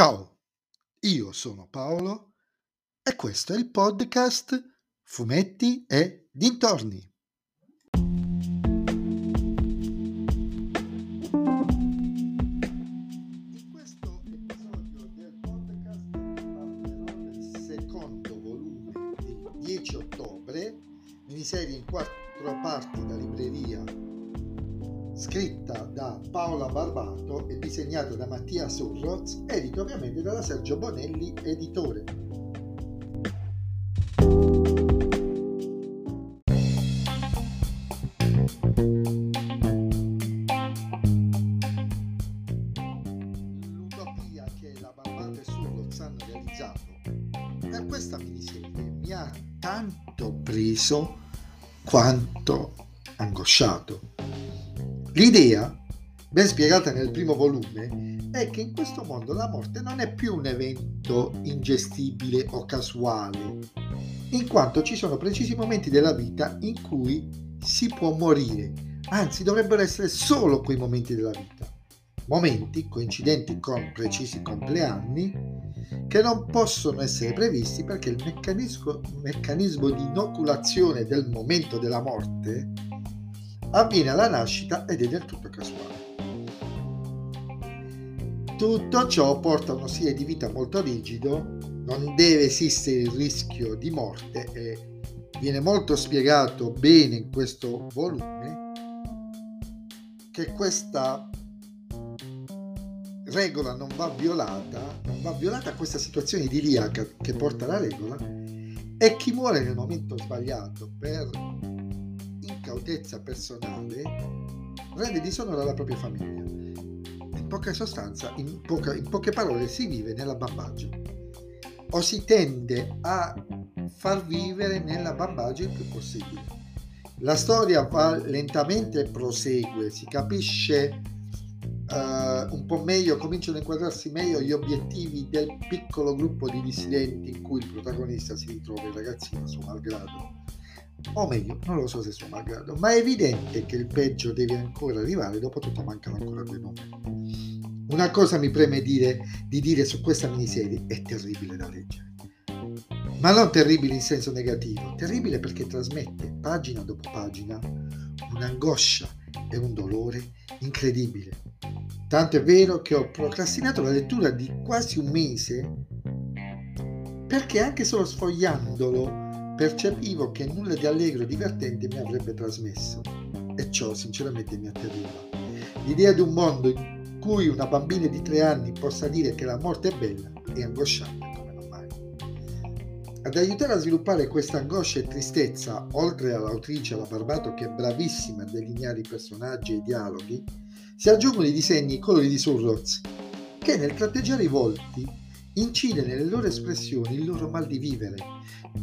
Ciao, io sono Paolo e questo è il podcast Fumetti e Dintorni. In questo episodio del podcast parlerò del secondo volume di 10 ottobre, miniserie in quattro parti da libreria scritta da Paola Barbato e disegnata da Mattia Surroz, edito ovviamente dalla Sergio Bonelli, editore. L'utopia che la Barbato e Surroz hanno realizzato per questa miniserie mi ha tanto preso quanto angosciato. L'idea, ben spiegata nel primo volume, è che in questo mondo la morte non è più un evento ingestibile o casuale, in quanto ci sono precisi momenti della vita in cui si può morire, anzi dovrebbero essere solo quei momenti della vita, momenti coincidenti con precisi compleanni che non possono essere previsti perché il meccanismo, meccanismo di inoculazione del momento della morte avviene alla nascita ed è del tutto casuale. Tutto ciò porta a uno stile di vita molto rigido, non deve esistere il rischio di morte e viene molto spiegato bene in questo volume che questa regola non va violata, non va violata questa situazione idilliaca che porta alla regola e chi muore nel momento sbagliato per incautezza personale rende disonore alla propria famiglia. In poca sostanza, in, poca, in poche parole, si vive nella bambagia o si tende a far vivere nella bambagia il più possibile. La storia va lentamente prosegue, si capisce uh, un po' meglio, cominciano a inquadrarsi meglio gli obiettivi del piccolo gruppo di dissidenti in cui il protagonista si ritrova il ragazzino suo malgrado o meglio, non lo so se suo malgrado, ma è evidente che il peggio deve ancora arrivare, dopo tutto mancano ancora due numeri. Una cosa mi preme dire, di dire su questa miniserie, è terribile da leggere. Ma non terribile in senso negativo, terribile perché trasmette pagina dopo pagina un'angoscia e un dolore incredibile. Tanto è vero che ho procrastinato la lettura di quasi un mese perché anche solo sfogliandolo percepivo che nulla di allegro e divertente mi avrebbe trasmesso e ciò sinceramente mi atterriva. L'idea di un mondo in cui una bambina di tre anni possa dire che la morte è bella è angosciante come non mai. Ad aiutare a sviluppare questa angoscia e tristezza, oltre all'autrice, alla Barbato che è bravissima a delineare i personaggi e i dialoghi, si aggiungono i disegni e i colori di Surroz, che nel tratteggiare i volti incide nelle loro espressioni il loro mal di vivere.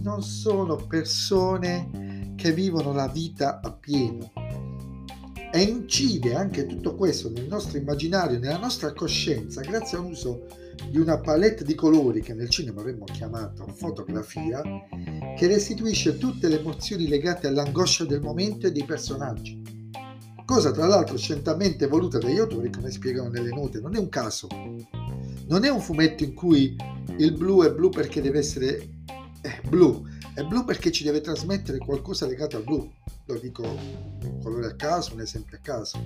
Non sono persone che vivono la vita a pieno. E incide anche tutto questo nel nostro immaginario, nella nostra coscienza, grazie all'uso di una palette di colori che nel cinema avremmo chiamato fotografia, che restituisce tutte le emozioni legate all'angoscia del momento e dei personaggi. Cosa tra l'altro scientemente voluta dagli autori, come spiegano nelle note, non è un caso non è un fumetto in cui il blu è blu perché deve essere eh, blu, è blu perché ci deve trasmettere qualcosa legato al blu. Lo dico un colore a caso, un esempio a caso.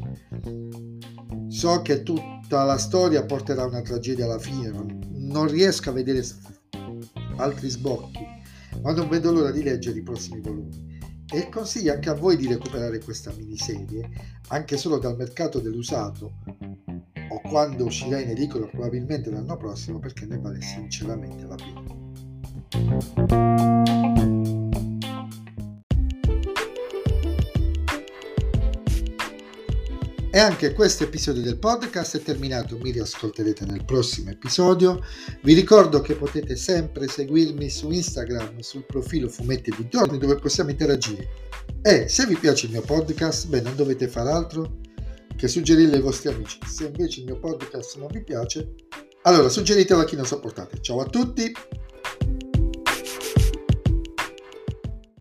So che tutta la storia porterà una tragedia alla fine, non, non riesco a vedere altri sbocchi, ma non vedo l'ora di leggere i prossimi volumi. E consiglio anche a voi di recuperare questa miniserie, anche solo dal mercato dell'usato, quando uscirà in edicola probabilmente l'anno prossimo perché ne vale sinceramente la pena. E anche questo episodio del podcast è terminato, mi riascolterete nel prossimo episodio. Vi ricordo che potete sempre seguirmi su Instagram sul profilo Fumetti di Giorni dove possiamo interagire. E se vi piace il mio podcast, beh, non dovete fare altro che suggerirle ai vostri amici. Se invece il mio podcast non vi piace, allora suggeritelo a chi non sopportate. Ciao a tutti!